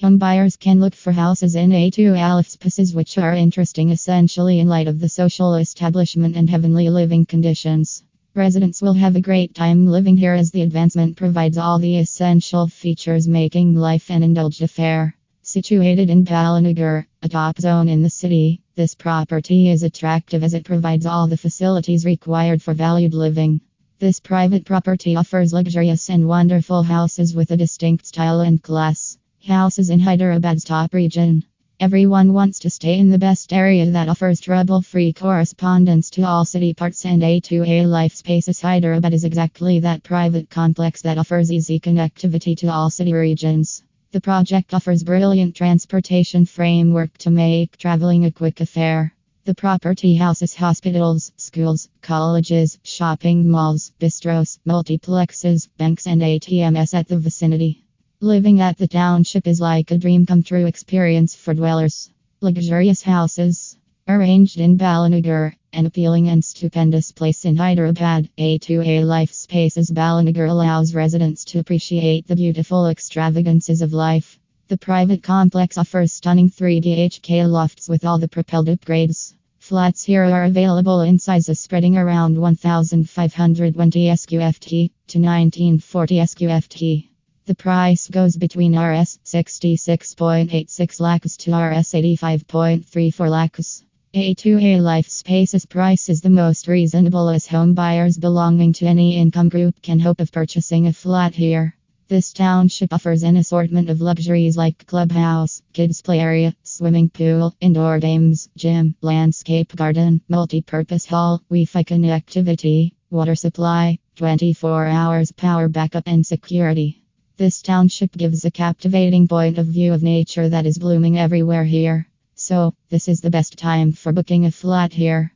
Home buyers can look for houses in A2A Life Spaces which are interesting essentially in light of the social establishment and heavenly living conditions. Residents will have a great time living here as the advancement provides all the essential features making life an indulged affair. Situated in Balanagar, a top zone in the city, this property is attractive as it provides all the facilities required for valued living. This private property offers luxurious and wonderful houses with a distinct style and class. Houses in Hyderabad's top region. Everyone wants to stay in the best area that offers trouble free correspondence to all city parts and A2A life spaces. Hyderabad is exactly that private complex that offers easy connectivity to all city regions. The project offers brilliant transportation framework to make traveling a quick affair. The property houses hospitals, schools, colleges, shopping malls, bistros, multiplexes, banks, and ATMs at the vicinity. Living at the township is like a dream come true experience for dwellers. Luxurious houses, arranged in Balanagar, an appealing and stupendous place in Hyderabad. A2A Life Spaces Balanagar allows residents to appreciate the beautiful extravagances of life. The private complex offers stunning 3 BHK lofts with all the propelled upgrades. Flats here are available in sizes spreading around 1520 SQFT to 1940 SQFT. The price goes between Rs 66.86 lakhs to Rs 85.34 lakhs. A2A Life Spaces price is the most reasonable as home buyers belonging to any income group can hope of purchasing a flat here. This township offers an assortment of luxuries like clubhouse, kids play area, swimming pool, indoor games, gym, landscape garden, multi-purpose hall, Wi-Fi connectivity, water supply, 24 hours power backup and security. This township gives a captivating point of view of nature that is blooming everywhere here. So, this is the best time for booking a flat here.